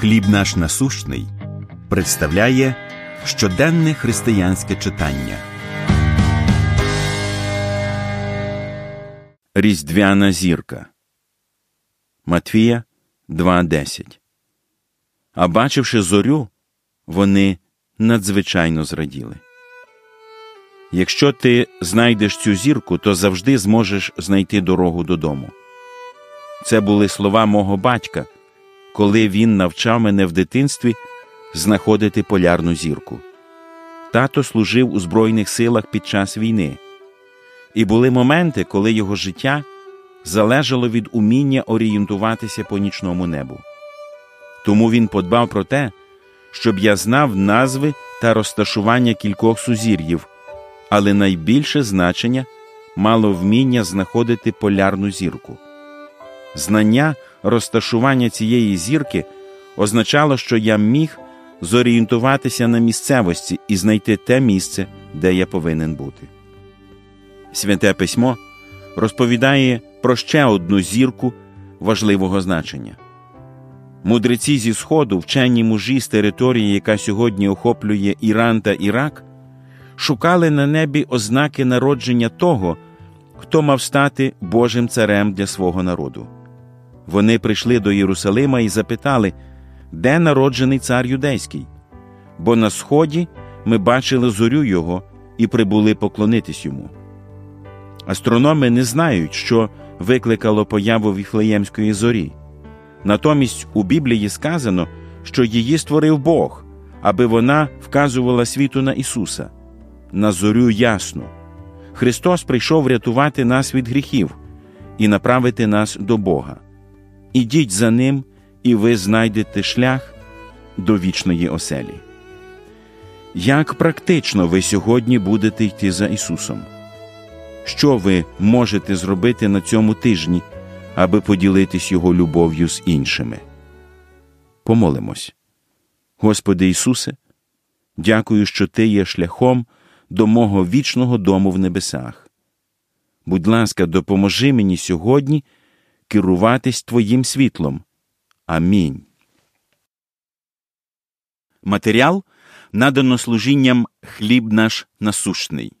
Хліб наш насущний представляє щоденне християнське читання. Різдвяна зірка Матвія 2.10 А бачивши зорю, вони надзвичайно зраділи. Якщо ти знайдеш цю зірку, то завжди зможеш знайти дорогу додому. Це були слова мого батька, коли він навчав мене в дитинстві знаходити полярну зірку. Тато служив у Збройних силах під час війни, і були моменти, коли його життя залежало від уміння орієнтуватися по нічному небу. Тому він подбав про те, щоб я знав назви та розташування кількох сузір'їв, але найбільше значення мало вміння знаходити полярну зірку. Знання розташування цієї зірки означало, що я міг зорієнтуватися на місцевості і знайти те місце, де я повинен бути. Святе письмо розповідає про ще одну зірку важливого значення. Мудреці зі Сходу, вчені мужі з території, яка сьогодні охоплює Іран та Ірак, шукали на небі ознаки народження того, хто мав стати Божим царем для свого народу. Вони прийшли до Єрусалима і запитали, де народжений цар юдейський, бо на сході ми бачили зорю його і прибули поклонитись йому. Астрономи не знають, що викликало появу Віфлеємської зорі. Натомість у Біблії сказано, що її створив Бог, аби вона вказувала світу на Ісуса. На зорю ясно. Христос прийшов врятувати нас від гріхів і направити нас до Бога. Ідіть за ним, і ви знайдете шлях до вічної оселі. Як практично ви сьогодні будете йти за Ісусом? Що ви можете зробити на цьому тижні, аби поділитись Його любов'ю з іншими? Помолимось. Господи Ісусе, дякую, що Ти є шляхом до мого вічного дому в небесах. Будь ласка, допоможи мені сьогодні керуватись Твоїм світлом. Амінь. Матеріал надано служінням хліб наш насущний.